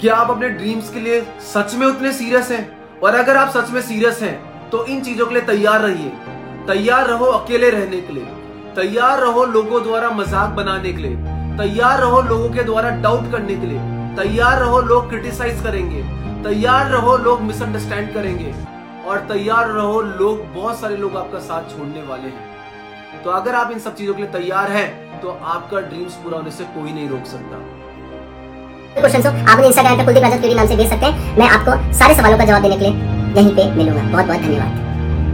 क्या आप अपने ड्रीम्स के लिए सच में उतने सीरियस हैं? और अगर आप सच में सीरियस हैं तो इन चीज़ों के लिए तैयार रहिए। तैयार रहो अकेले रहने के लिए। तैयार रहो लोगों द्वारा मज़ाक बनाने के लिए। तैयार रहो लोगों के द्वारा डाउट करने के लिए। तैयार रहो लोग क्रिटिसाइज करेंगे। तैयार रहो लोग मिसअंडरस्टैंड करेंगे। और तैयार रहो लोग, बहुत सारे लोग आपका साथ छोड़ने वाले हैं। तो अगर आप इन सब चीज़ों के लिए तैयार हैं तो आपका ड्रीम्स पूरा होने से कोई नहीं रोक सकता। क्वेश्चन हो, आप इंस्टाग्राम पे कुलदीप राजा नाम से भेज सकते हैं। मैं आपको सारे सवालों का जवाब देने के लिए यहीं पे मिलूँगा। बहुत बहुत धन्यवाद।